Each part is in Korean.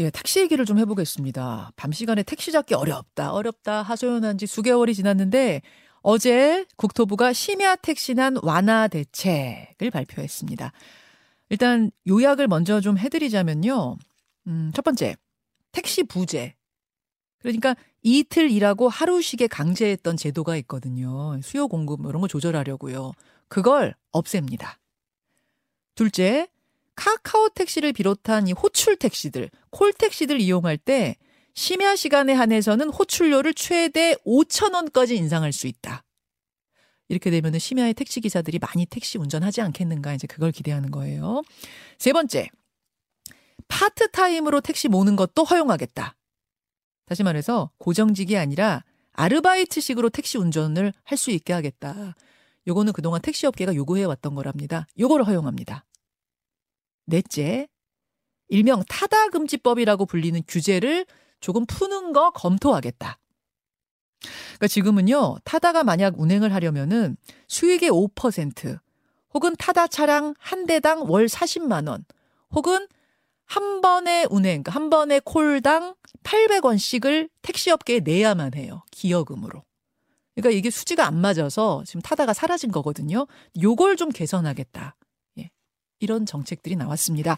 예, 택시 얘기를 좀 해보겠습니다. 밤 시간에 택시 잡기 어렵다, 어렵다 하소연한 지 수개월이 지났는데 어제 국토부가 심야 택시난 완화 대책을 발표했습니다. 일단 요약을 먼저 좀 해드리자면요. 음, 첫 번째, 택시 부재. 그러니까 이틀 일하고 하루 쉬게 강제했던 제도가 있거든요. 수요 공급 뭐 이런 거 조절하려고요. 그걸 없앱니다. 둘째, 카카오 택시를 비롯한 이 호출 택시들, 콜 택시들 이용할 때 심야 시간에 한해서는 호출료를 최대 5천 원까지 인상할 수 있다. 이렇게 되면 심야에 택시 기사들이 많이 택시 운전하지 않겠는가 이제 그걸 기대하는 거예요. 세 번째, 파트타임으로 택시 모는 것도 허용하겠다. 다시 말해서 고정직이 아니라 아르바이트식으로 택시 운전을 할 수 있게 하겠다. 요거는 그동안 택시업계가 요구해 왔던 거랍니다. 요거를 허용합니다. 넷째, 일명 타다금지법이라고 불리는 규제를 조금 푸는 거 검토하겠다. 그러니까 지금은요, 타다가 만약 운행을 하려면은 수익의 5% 혹은 타다 차량 한 대당 월 40만 원 혹은 한 번의 운행, 그러니까 한 번의 콜당 800원씩을 택시업계에 내야만 해요. 기여금으로. 그러니까 이게 수지가 안 맞아서 지금 타다가 사라진 거거든요. 요걸 좀 개선하겠다. 예. 이런 정책들이 나왔습니다.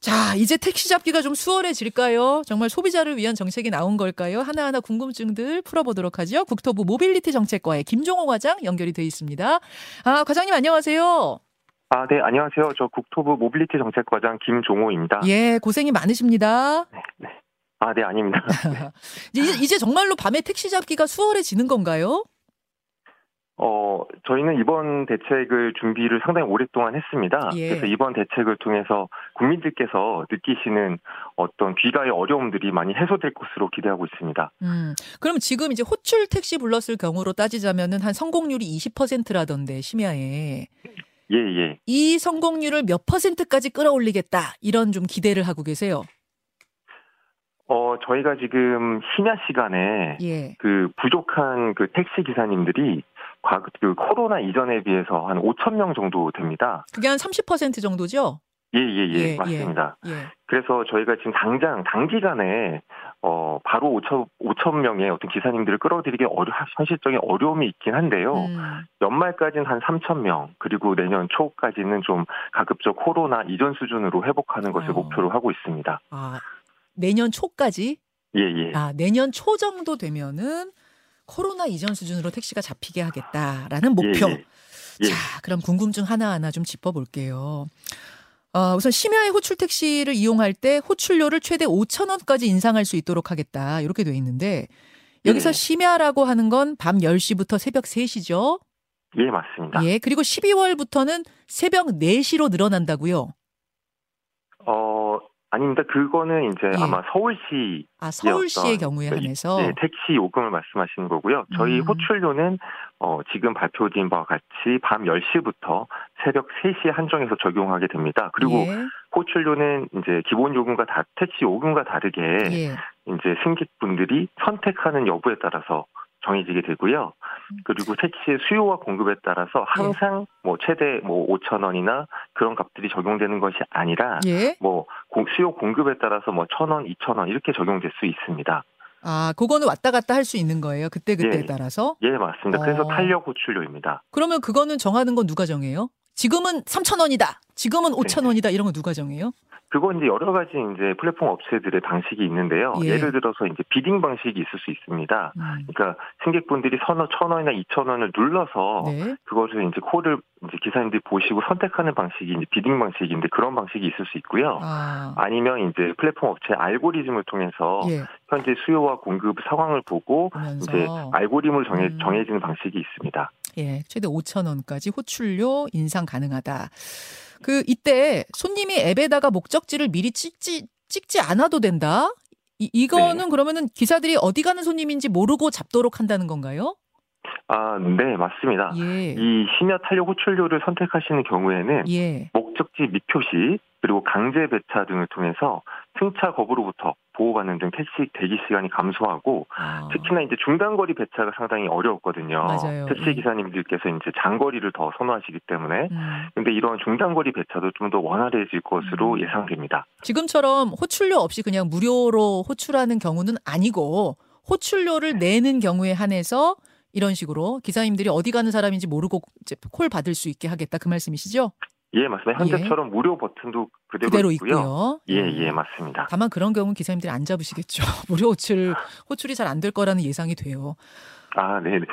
자, 이제 택시 잡기가 좀 수월해질까요? 정말 소비자를 위한 정책이 나온 걸까요? 하나하나 궁금증들 풀어보도록 하죠. 국토부 모빌리티 정책과의 김종호 과장 연결이 돼 있습니다. 아, 과장님 안녕하세요. 아, 네, 안녕하세요. 저 국토부 모빌리티 정책과장 김종호입니다. 예, 고생이 많으십니다. 네, 네. 아, 네, 아닙니다. 이제, 이제 정말로 밤에 택시 잡기가 수월해지는 건가요? 어, 저희는 이번 대책을 준비를 상당히 오랫동안 했습니다. 예. 그래서 이번 대책을 통해서 국민들께서 느끼시는 어떤 귀가의 어려움들이 많이 해소될 것으로 기대하고 있습니다. 음, 그럼 지금 이제 호출 택시 불렀을 경우로 따지자면은 한 성공률이 20%라던데 심야에 예, 예. 이 성공률을 몇 퍼센트까지 끌어올리겠다 이런 좀 기대를 하고 계세요. 어, 저희가 지금 심야 시간에 예. 그 부족한 그 택시 기사님들이 과, 그 코로나 이전에 비해서 한 5천 명 정도 됩니다. 그게 한 30% 정도죠? 예, 예, 예, 예, 맞습니다. 예. 그래서 저희가 지금 당장 단기간에 어 바로 5천 5천 명의 어떤 기사님들을 끌어들이기 어려 현실적인 어려움이 있긴 한데요. 음, 연말까지는 한 3천 명 그리고 내년 초까지는 좀 가급적 코로나 이전 수준으로 회복하는 것을 어. 목표로 하고 있습니다. 아, 내년 초까지? 예, 예. 아, 내년 초 정도 되면은 코로나 이전 수준으로 택시가 잡히게 하겠다라는 목표. 예, 예. 예. 자, 그럼 궁금증 하나하나 좀 짚어볼게요. 어, 우선 심야에 호출 택시를 이용할 때 호출료를 최대 5천 원까지 인상할 수 있도록 하겠다. 이렇게 돼 있는데 여기서 예. 심야라고 하는 건 밤 10시부터 새벽 3시죠. 예, 맞습니다. 예. 그리고 12월부터는 새벽 4시로 늘어난다고요. 어 아닙니다. 그거는 이제 예. 아마 서울시 아, 서울시의 경우에 네, 한해서 네, 택시 요금을 말씀하시는 거고요. 저희 음. 호출료는 어, 지금 발표된 바와 같이 밤 10시부터 새벽 3시에 한정해서 적용하게 됩니다. 그리고 예. 호출료는 이제 기본 요금과 다 택시 요금과 다르게 예. 이제 승객분들이 선택하는 여부에 따라서 정해지게 되고요. 그리고 택시의 수요와 공급에 따라서 항상 뭐 최대 뭐 5천 원이나 그런 값들이 적용되는 것이 아니라 예. 뭐 공- 수요 공급에 따라서 뭐천 원, 이천 원 이렇게 적용될 수 있습니다. 아, 그거는 왔다 갔다 할 수 있는 거예요. 그때 그때에 예. 따라서. 예, 맞습니다. 그래서 어. 탄력 호출료입니다. 그러면 그거는 정하는 건 누가 정해요? 지금은 3,000원이다. 지금은 네. 5,000원이다. 이런 거 누가 정해요? 그건 이제 여러 가지 이제 플랫폼 업체들의 방식이 있는데요. 예. 예. 를 들어서 이제 bidding 방식이 있을 수 있습니다. 음. 그러니까 승객분들이 선, 천 원이나 이천 원을 눌러서 네. 그것을 이제 콜을 이제 기사님들이 보시고 선택하는 방식이 이제 bidding 방식인데 그런 방식이 있을 수 있고요. 아. 아니면 이제 플랫폼 업체 알고리즘을 통해서 예. 현재 수요와 공급 상황을 보고 보면서 이제 알고리즘을 정해, 음. 정해지는 방식이 있습니다. 예, 최대 5천 원까지 호출료 인상 가능하다. 그 이때 손님이 앱에다가 목적지를 미리 찍지 찍지 않아도 된다. 이, 이거는 네. 그러면은 기사들이 어디 가는 손님인지 모르고 잡도록 한다는 건가요? 아, 네, 맞습니다. 예. 이 심야 탄력 호출료를 선택하시는 경우에는 예. 목적지 미표 시 그리고 강제 배차 등을 통해서 승차 거부로부터 보호받는 등 택시 대기 시간이 감소하고 아. 특히나 이제 중단거리 배차가 상당히 어려웠거든요. 맞아요. 택시 예. 기사님들께서 이제 장거리를 더 선호하시기 때문에 음. 근데 이런 중단거리 배차도 좀 더 원활해질 것으로 음. 예상됩니다. 지금처럼 호출료 없이 그냥 무료로 호출하는 경우는 아니고 호출료를 내는 경우에 한해서 이런 식으로 기사님들이 어디 가는 사람인지 모르고 이제 콜 받을 수 있게 하겠다 그 말씀이시죠? 예, 맞습니다. 현재처럼 무료 버튼도 그대로, 그대로 있고요. 있고요. 예, 음. 예, 맞습니다. 다만 그런 경우는 기사님들이 안 잡으시겠죠. 무료 호출 호출이 잘 안 될 거라는 예상이 돼요. 아, 네. 네.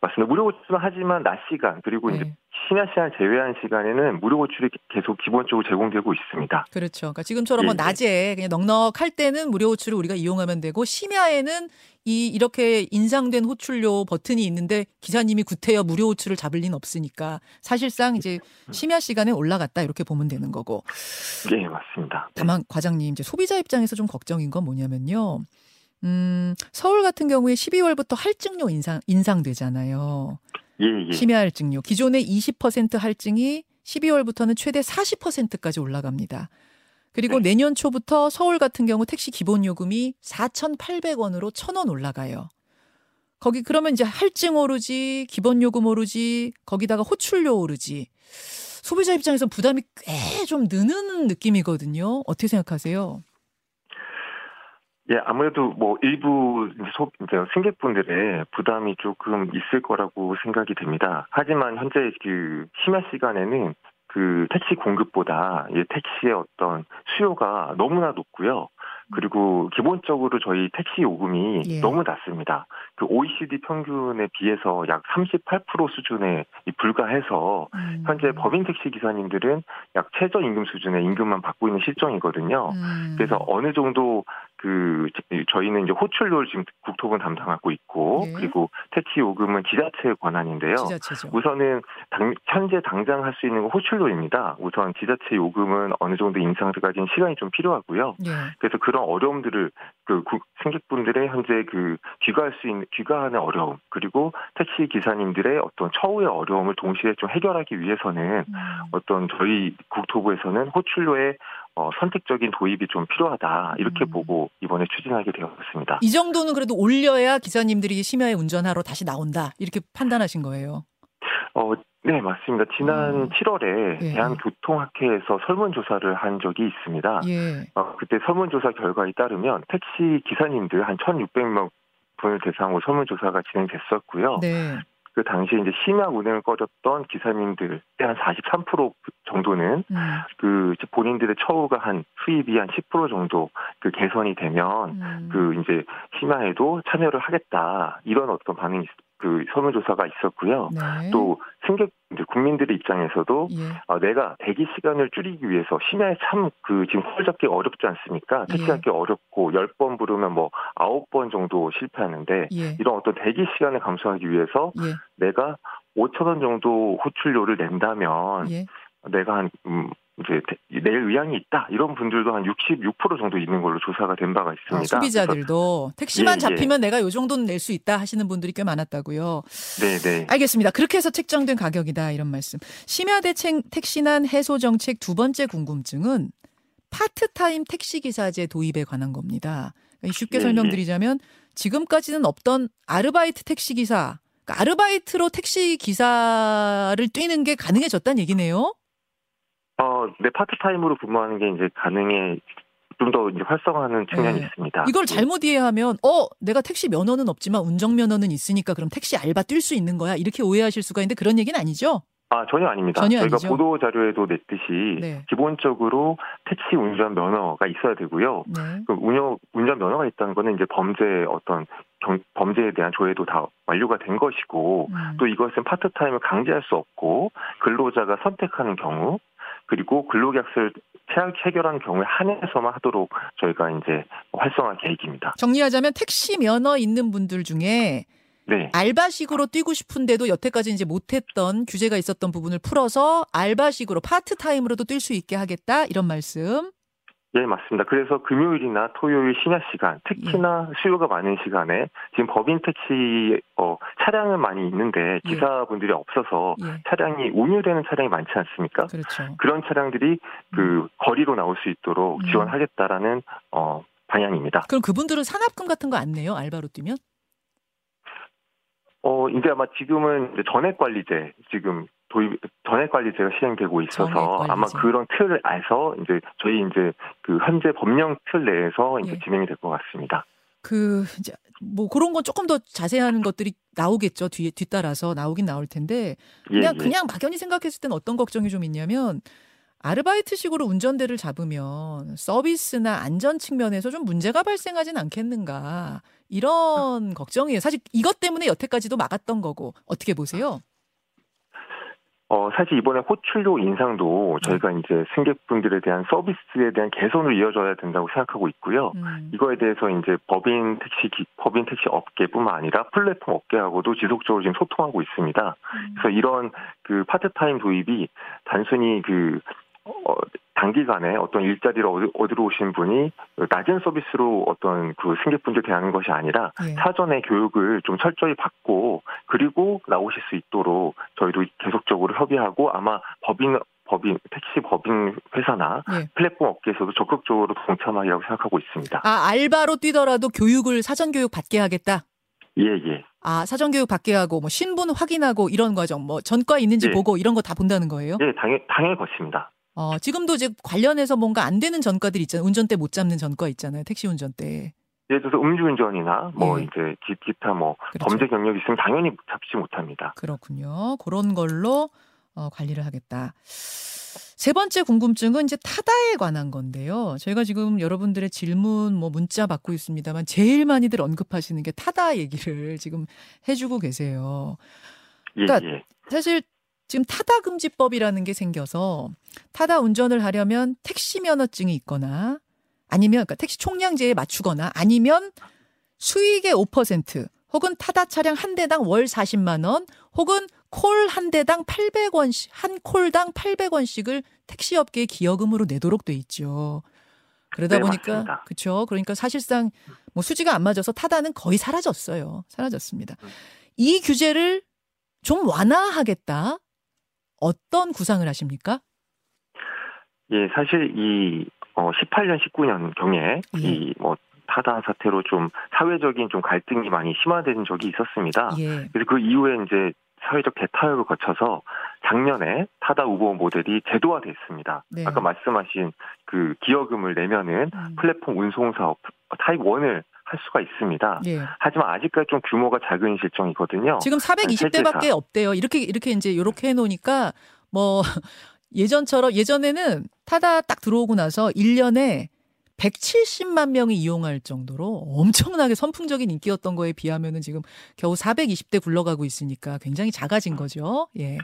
맞습니다. 무료 호출은 하지만 낮 시간 그리고 이제 네. 심야 시간 제외한 시간에는 무료 호출이 계속 기본적으로 제공되고 있습니다. 그렇죠. 그러니까 지금처럼 뭐 예, 예. 낮에 그냥 넉넉할 때는 무료 호출을 우리가 이용하면 되고 심야에는 이 이렇게 인상된 호출료 버튼이 있는데 기사님이 구태여 무료 호출을 잡을 리는 없으니까 사실상 이제 심야 시간에 올라갔다 이렇게 보면 되는 거고. 예, 맞습니다. 네. 다만 과장님 이제 소비자 입장에서 좀 걱정인 건 뭐냐면요. 음, 서울 같은 경우에 12월부터 할증료 인상 인상되잖아요. 예, 예. 심야 할증료. 기존의 20% 할증이 12월부터는 최대 40%까지 올라갑니다. 그리고 네. 내년 초부터 서울 같은 경우 택시 기본 요금이 4,800원으로 1,000원 올라가요. 거기 그러면 이제 할증 오르지, 기본 요금 오르지, 거기다가 호출료 오르지. 소비자 입장에서 부담이 꽤 좀 느는 느낌이거든요. 어떻게 생각하세요? 예, 아무래도 뭐 일부 소, 이제 승객분들의 부담이 조금 있을 거라고 생각이 됩니다. 하지만 현재 그 심야 시간에는 그 택시 공급보다 이 택시의 어떤 수요가 너무나 높고요. 그리고 기본적으로 저희 택시 요금이 예. 너무 낮습니다. 그 OECD 평균에 비해서 약 38% 수준에 이 불과해서 음. 현재 법인 택시 기사님들은 약 최저 임금 수준의 임금만 받고 있는 실정이거든요. 음. 그래서 어느 정도 그 저희는 이제 호출료를 지금 국토부는 담당하고 있고 예. 그리고 택시 요금은 지자체의 권한인데요. 지자체죠. 우선은 당- 현재 당장 할 수 있는 건 호출료입니다. 우선 지자체 요금은 어느 정도 인상까지는 시간이 좀 필요하고요. 예. 그래서 그런 어려움들을 그 구- 승객분들의 현재 그 귀가할 수 있는 귀가하는 어려움 그리고 택시 기사님들의 어떤 처우의 어려움을 동시에 좀 해결하기 위해서는 음. 어떤 저희 국토부에서는 호출료의 어, 선택적인 도입이 좀 필요하다 이렇게 음. 보고 이번에 추진하게 되었습니다. 이 정도는 그래도 올려야 기사님들이 심야에 운전하러 다시 나온다. 이렇게 판단하신 거예요. 어, 네 맞습니다. 지난 음. 7월에 예. 대한교통학회에서 설문조사를 한 적이 있습니다. 예. 어, 그때 설문조사 결과에 따르면 택시 기사님들 한 1,600명 분을 대상으로 설문조사가 진행됐었고요. 네. 그 당시에 이제 심야 운행을 꺼렸던 기사님들의 한43% 정도는 음. 그 본인들의 처우가 한 수입이 한 10% 정도 그 개선이 되면 음. 그 이제 심야에도 참여를 하겠다 이런 어떤 반응이 있- 그 설문조사가 있었고요. 네. 또 승객 이제 국민들의 입장에서도 예. 어, 내가 대기 시간을 줄이기 위해서 심야에 참 그 지금 콜 잡기 어렵지 않습니까? 택시 예. 잡기 어렵고 10번 부르면 뭐 9번 정도 실패하는데 예. 이런 어떤 대기 시간을 감소하기 위해서 예. 내가 5천 원 정도 호출료를 낸다면 예. 내가 한 음, 이제 대- 낼 의향이 있다 이런 분들도 한 66% 정도 있는 걸로 조사가 된 바가 아, 있습니다. 소비자들도 택시만 예, 예. 잡히면 내가 요 정도는 낼 수 있다 하시는 분들이 꽤 많았다고요. 네, 네. 알겠습니다. 그렇게 해서 책정된 가격이다 이런 말씀. 심야 대책 택시난 해소 정책 두 번째 궁금증은 파트타임 택시 기사제 도입에 관한 겁니다. 그러니까 쉽게 예, 설명드리자면 지금까지는 없던 아르바이트 택시 기사, 그러니까 아르바이트로 택시 기사를 뛰는 게 가능해졌다는 얘기네요. 어, 네 파트타임으로 근무하는 게 이제 가능해 좀 더 이제 활성화하는 측면이 네. 있습니다. 이걸 잘못 이해하면 어 내가 택시 면허는 없지만 운전 면허는 있으니까 그럼 택시 알바 뛸 수 있는 거야 이렇게 오해하실 수가 있는데 그런 얘기는 아니죠. 아 전혀 아닙니다. 전혀 저희가 아니죠. 보도 자료에도 냈듯이 네. 기본적으로 택시 운전 면허가 있어야 되고요. 네. 그 운영 운전 면허가 있다는 거는 이제 범죄 어떤 경, 범죄에 대한 조회도 다 완료가 된 것이고 음. 또 이것은 파트타임을 강제할 수 없고 근로자가 선택하는 경우 그리고 근로계약서를 체- 체결하는 경우에 한해서만 하도록 저희가 이제 활성화 계획입니다. 정리하자면 택시 면허 있는 분들 중에 네. 알바식으로 뛰고 싶은데도 여태까지 이제 못했던 규제가 있었던 부분을 풀어서 알바식으로 파트타임으로도 뛸 수 있게 하겠다 이런 말씀. 예, 맞습니다. 그래서 금요일이나 토요일 심야 시간, 특히나 예. 수요가 많은 시간에 지금 법인 택시 어, 차량은 많이 있는데 예. 기사분들이 예. 없어서 예. 차량이 운유되는 차량이 많지 않습니까? 그렇죠. 그런 차량들이 그 음. 거리로 나올 수 있도록 음. 지원하겠다라는 어, 방향입니다. 그럼 그분들은 산업금 같은 거 안 내요? 알바로 뛰면? 어, 이제 아마 지금은 이제 전액 관리제 지금 도입 전액 관리제가 시행되고 있어서 아마 그런 틀을 알서 이제 저희 이제 그 현재 법령 틀 내에서 이제 예. 진행이 될 것 같습니다. 그 이제 뭐 그런 건 조금 더 자세한 것들이 나오겠죠 뒤에 뒤따라서 나오긴 나올 텐데 그냥 예, 예. 그냥 막연히 생각했을 땐 어떤 걱정이 좀 있냐면 아르바이트식으로 운전대를 잡으면 서비스나 안전 측면에서 좀 문제가 발생하진 않겠는가 이런 걱정이에요. 사실 이것 때문에 여태까지도 막았던 거고 어떻게 보세요? 어, 사실 이번에 호출료 인상도 저희가 네. 이제 승객분들에 대한 서비스에 대한 개선을 이어져야 된다고 생각하고 있고요. 음. 이거에 대해서 이제 법인 택시, 법인 택시 업계뿐만 아니라 플랫폼 업계하고도 지속적으로 지금 소통하고 있습니다. 음. 그래서 이런 그 파트타임 도입이 단순히 그 어, 단기간에 어떤 일자리를 얻, 으러 오신 분이 낮은 서비스로 어떤 그 승객분들 대하는 것이 아니라 네. 사전에 교육을 좀 철저히 받고 그리고 나오실 수 있도록 저희도 계속적으로 협의하고 아마 법인 법인 택시 법인 회사나 네. 플랫폼 업계에서도 적극적으로 동참하리라고 생각하고 있습니다. 아 알바로 뛰더라도 교육을 사전 교육 받게 하겠다. 예, 예. 아, 사전 교육 받게 하고, 뭐, 신분 확인하고, 이런 과정, 뭐, 전과 있는지 예. 보고, 이런 거 다 본다는 거예요? 예, 당연, 당연히 거칩니다. 어, 지금도 이제 관련해서 뭔가 안 되는 전과들 있잖아요. 운전대 못 잡는 전과 있잖아요. 택시 운전대. 예를 들어서 음주운전이나 뭐 예. 이제 기타 뭐 그렇죠. 범죄 경력이 있으면 당연히 잡지 못합니다. 그렇군요. 그런 걸로 어, 관리를 하겠다. 세 번째 궁금증은 이제 타다에 관한 건데요. 저희가 지금 여러분들의 질문 뭐 문자 받고 있습니다만 제일 많이들 언급하시는 게 타다 얘기를 지금 해주고 계세요. 예, 그러니까 예, 예. 사실 지금 타다 금지법이라는 게 생겨서 타다 운전을 하려면 택시 면허증이 있거나 아니면 그러니까 택시 총량제에 맞추거나 아니면 수익의 5% 혹은 타다 차량 한 대당 월 40만 원 혹은 콜 한 대당 800원씩 한 콜당 800원씩을 택시 업계에 기여금으로 내도록 돼 있죠. 그러다 네, 보니까 그렇죠. 그러니까 사실상 뭐 수지가 안 맞아서 타다는 거의 사라졌어요. 사라졌습니다. 음. 이 규제를 좀 완화하겠다. 어떤 구상을 하십니까? 예, 사실 이 어, 18년, 19년 경에 예. 이뭐 타다 사태로 좀 사회적인 좀 갈등이 많이 심화된 적이 있었습니다. 예. 그래서 그 이후에 이제 사회적 대타협을 거쳐서 작년에 타다 우버 모델이 제도화됐습니다. 네. 아까 말씀하신 그 기여금을 내면은 음. 플랫폼 운송 사업 타입 1을 할 수가 있습니다. 예. 하지만 아직까지 좀 규모가 작은 실정이거든요. 지금 420대밖에 없대요. 이렇게 이렇게 이제 이렇게 해 놓으니까 뭐 예전처럼 예전에는 타다 딱 들어오고 나서 1년에 170만 명이 이용할 정도로 엄청나게 선풍적인 인기였던 거에 비하면은 지금 겨우 420대 굴러가고 있으니까 굉장히 작아진 거죠. 예.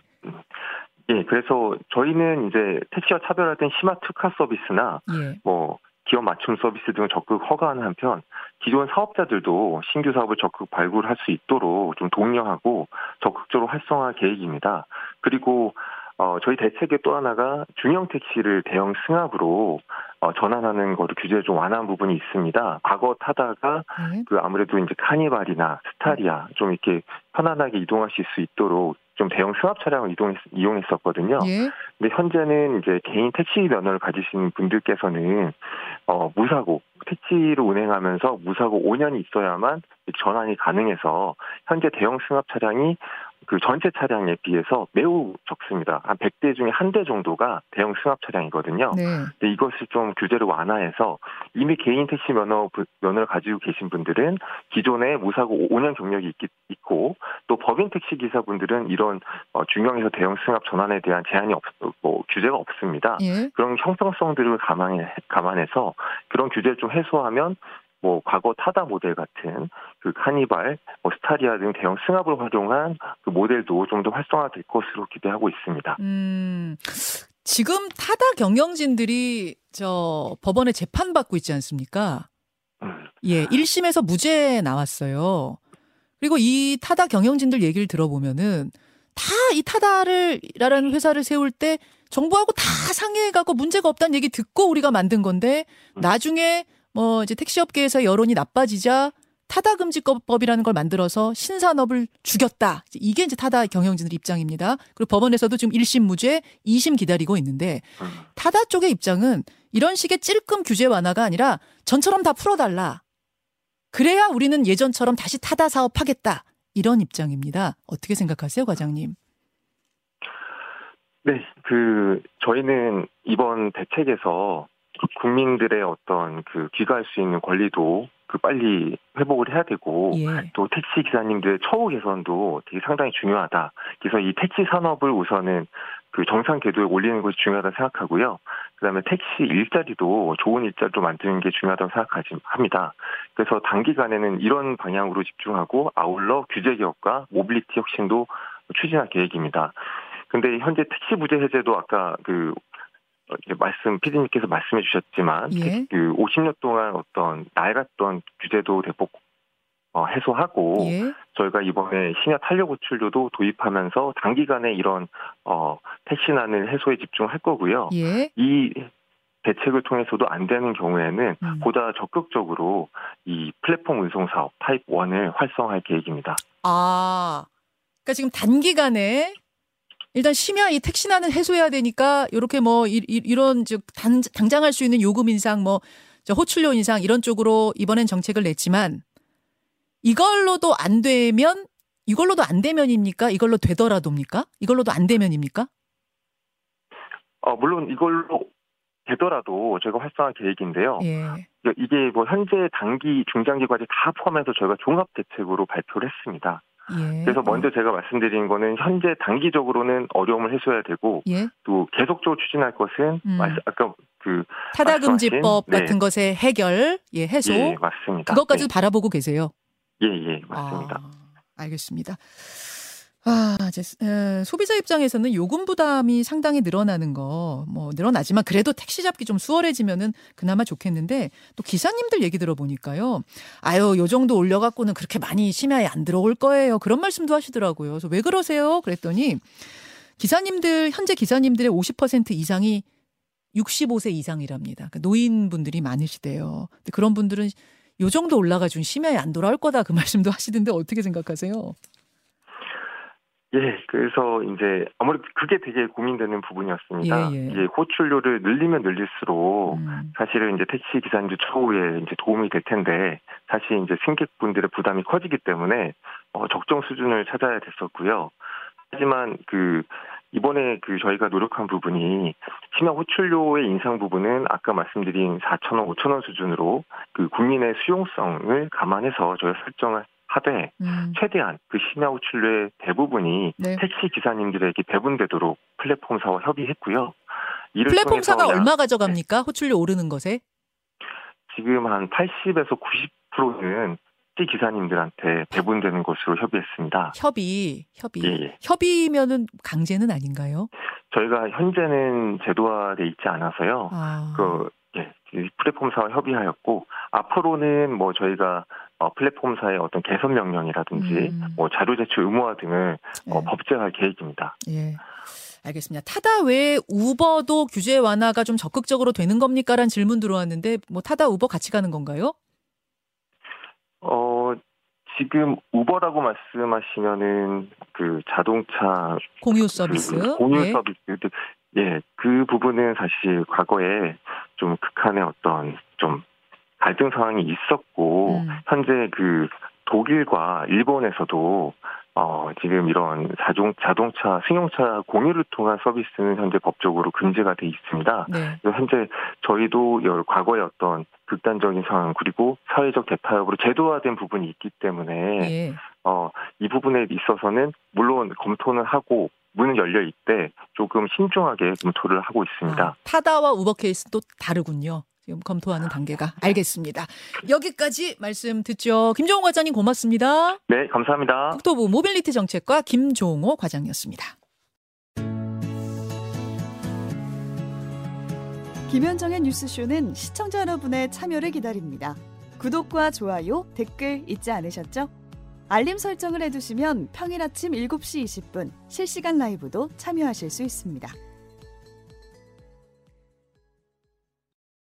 예, 그래서 저희는 이제 택시와 차별화된 스마트 카 서비스나 예. 뭐 기업 맞춤 서비스 등을 적극 허가하는 한편 기존 사업자들도 신규 사업을 적극 발굴할 수 있도록 좀 독려하고 적극적으로 활성화 계획입니다. 그리고 어, 저희 대책의 또 하나가 중형 택시를 대형 승합으로 어, 전환하는 거를 규제를 좀 완화한 부분이 있습니다. 과거 타다가 네. 그 아무래도 이제 카니발이나 스타리아 좀 이렇게 편안하게 이동하실 수 있도록 좀 대형 승합 차량을 이동했, 이용했었거든요. 예. 근데 현재는 이제 개인 택시 면허를 가지신 분들께서는 어, 무사고 택시를 운행하면서 무사고 5년이 있어야만 전환이 가능해서 현재 대형 승합 차량이 그 전체 차량에 비해서 매우 적습니다. 한 100대 중에 한 대 정도가 대형 승합 차량이거든요. 네. 근데 이것을 좀 규제를 완화해서 이미 개인 택시 면허 면허를 가지고 계신 분들은 기존에 무사고 5년 경력이 있, 있고 또 법인 택시 기사분들은 이런 어, 중형에서 대형 승합 전환에 대한 제한이 없, 뭐 규제가 없습니다. 예. 그런 형평성들을 감안해 감안해서 그런 규제를 좀 해소하면 뭐 과거 타다 모델 같은 그 카니발, 뭐 스타리아 등 대형 승합을 활용한 그 모델도 좀 더 활성화될 것으로 기대하고 있습니다. 음, 지금 타다 경영진들이 저 법원에 재판 받고 있지 않습니까? 음. 예, 1심에서 무죄 나왔어요. 그리고 이 타다 경영진들 얘기를 들어보면은 다 이 타다를 라는 회사를 세울 때 정부하고 다 상의해가고 문제가 없다는 얘기 듣고 우리가 만든 건데 음. 나중에 뭐 이제 택시업계에서 여론이 나빠지자 타다금지법이라는 걸 만들어서 신산업을 죽였다. 이게 이제 타다 경영진들 입장입니다. 그리고 법원에서도 지금 1심 무죄, 2심 기다리고 있는데 음. 타다 쪽의 입장은 이런 식의 찔끔 규제 완화가 아니라 전처럼 다 풀어달라. 그래야 우리는 예전처럼 다시 타다 사업하겠다. 이런 입장입니다. 어떻게 생각하세요, 과장님? 네, 그 저희는 이번 대책에서 국민들의 어떤 그 귀가할 수 있는 권리도 그 빨리 회복을 해야 되고 예. 또 택시 기사님들의 처우 개선도 되게 상당히 중요하다. 그래서 이 택시 산업을 우선은 그 정상 궤도에 올리는 것이 중요하다 고 생각하고요. 그다음에 택시 일자리도 좋은 일자리로 만드는 게 중요하다고 생각하지 합니다. 그래서 단기간에는 이런 방향으로 집중하고 아울러 규제 개혁과 모빌리티 혁신도 추진할 계획입니다. 근데 현재 택시 부재 해제도 아까 그 어, 이제 말씀 피디님께서 말씀해 주셨지만 예. 그 50년 동안 어떤 낡았던 규제도 대폭 어, 해소하고 예. 저희가 이번에 심야 탄력 호출료도 도입하면서 단기간에 이런 어 택시난을 해소에 집중할 거고요. 예. 이 대책을 통해서도 안 되는 경우에는 음. 보다 적극적으로 이 플랫폼 운송 사업 타입 1을 활성화할 계획입니다. 아, 그러니까 지금 단기간에 일단 심야 이 택시난을 해소해야 되니까 이렇게 뭐 이, 이, 이런 즉 단, 당장 할 수 있는 요금 인상 뭐 저 호출료 인상 이런 쪽으로 이번엔 정책을 냈지만 이걸로도 안 되면 이걸로도 안 되면입니까? 이걸로 되더라도입니까? 이걸로도 안 되면입니까? 어 물론 이걸로 되더라도 저희가 활성화 계획인데요. 예. 이게 뭐 현재 단기, 중장기 과제 다 포함해서 저희가 종합 대책으로 발표를 했습니다. 예. 그래서 먼저 제가 말씀드린 거는 현재 단기적으로는 어려움을 해소해야 되고 예. 또 계속적으로 추진할 것은 음. 말씀- 아까 그 타다금지법 네. 같은 것의 해결, 예, 해소 예 맞습니다. 그것까지도 바라보고 계세요. 네. 예, 예, 맞습니다. 아, 알겠습니다. 아, 이제 에, 소비자 입장에서는 요금 부담이 상당히 늘어나는 거, 뭐 늘어나지만 그래도 택시 잡기 좀 수월해지면은 그나마 좋겠는데 또 기사님들 얘기 들어보니까요. 아유, 요 정도 올려 갖고는 그렇게 많이 심야에 안 들어올 거예요. 그런 말씀도 하시더라고요. 그래서 왜 그러세요? 그랬더니 기사님들 현재 기사님들의 50% 이상이 65세 이상이랍니다. 그러니까 노인분들이 많으시대요. 근데 그런 분들은 요 정도 올라가 준 심야에 안 돌아올 거다 그 말씀도 하시던데 어떻게 생각하세요? 예, 그래서 이제 아무래도 그게 되게 고민되는 부분이었습니다. 예, 예. 이게 호출료를 늘리면 늘릴수록 음, 사실은 이제 택시 기사님들 처우에 이제 도움이 될 텐데 사실 이제 승객분들의 부담이 커지기 때문에 어, 적정 수준을 찾아야 됐었고요. 하지만 그 이번에 그 저희가 노력한 부분이 심야 호출료의 인상 부분은 아까 말씀드린 4천 원, 5천 원 수준으로 그 국민의 수용성을 감안해서 저희가 설정을 하되 음, 최대한 그 심야 호출료의 대부분이 네. 택시 기사님들에게 배분되도록 플랫폼사와 협의했고요. 이를 플랫폼사가 얼마 가져갑니까? 호출료 오르는 것에? 지금 한 80에서 90%는 택시 기사님들한테 배분되는 것으로 협의했습니다. 협의, 협의. 예, 예. 협의면은 강제는 아닌가요? 저희가 현재는 제도화돼 있지 않아서요. 아, 그 예, 이 플랫폼사와 협의하였고 앞으로는 뭐 저희가 어, 플랫폼사의 어떤 개선 명령이라든지 음. 뭐 자료 제출 의무화 등을 어, 예. 법제화할 계획입니다. 예. 알겠습니다. 타다 외에 우버도 규제 완화가 좀 적극적으로 되는 겁니까라는 질문 들어왔는데 뭐 타다 우버 같이 가는 건가요? 어, 지금 우버라고 말씀하시면은 그 자동차 공유 서비스. 그 공유 예. 서비스 예, 그 부분은 사실 과거에 좀 극한의 어떤 좀 갈등 상황이 있었고 음. 현재 그 독일과 일본에서도 어 지금 이런 자동 자동차 승용차 공유를 통한 서비스는 현재 법적으로 금지가 돼 있습니다. 네. 현재 저희도 여- 과거의 어떤 극단적인 상황 그리고 사회적 대타협으로 제도화된 부분이 있기 때문에 예. 어, 이 부분에 있어서는 물론 검토는 하고 문은 열려 있대 조금 신중하게 검토를 하고 있습니다. 아, 타다와 우버 케이스는 또 다르군요. 지금 검토하는 단계가. 알겠습니다. 여기까지 말씀 듣죠. 김종호 과장님 고맙습니다. 네, 감사합니다. 국토부 모빌리티 정책과 김종호 과장이었습니다. 김현정의 뉴스쇼는 시청자 여러분의 참여를 기다립니다. 구독과 좋아요, 댓글 잊지 않으셨죠? 알림 설정을 해두시면 평일 아침 7시 20분 실시간 라이브도 참여하실 수 있습니다.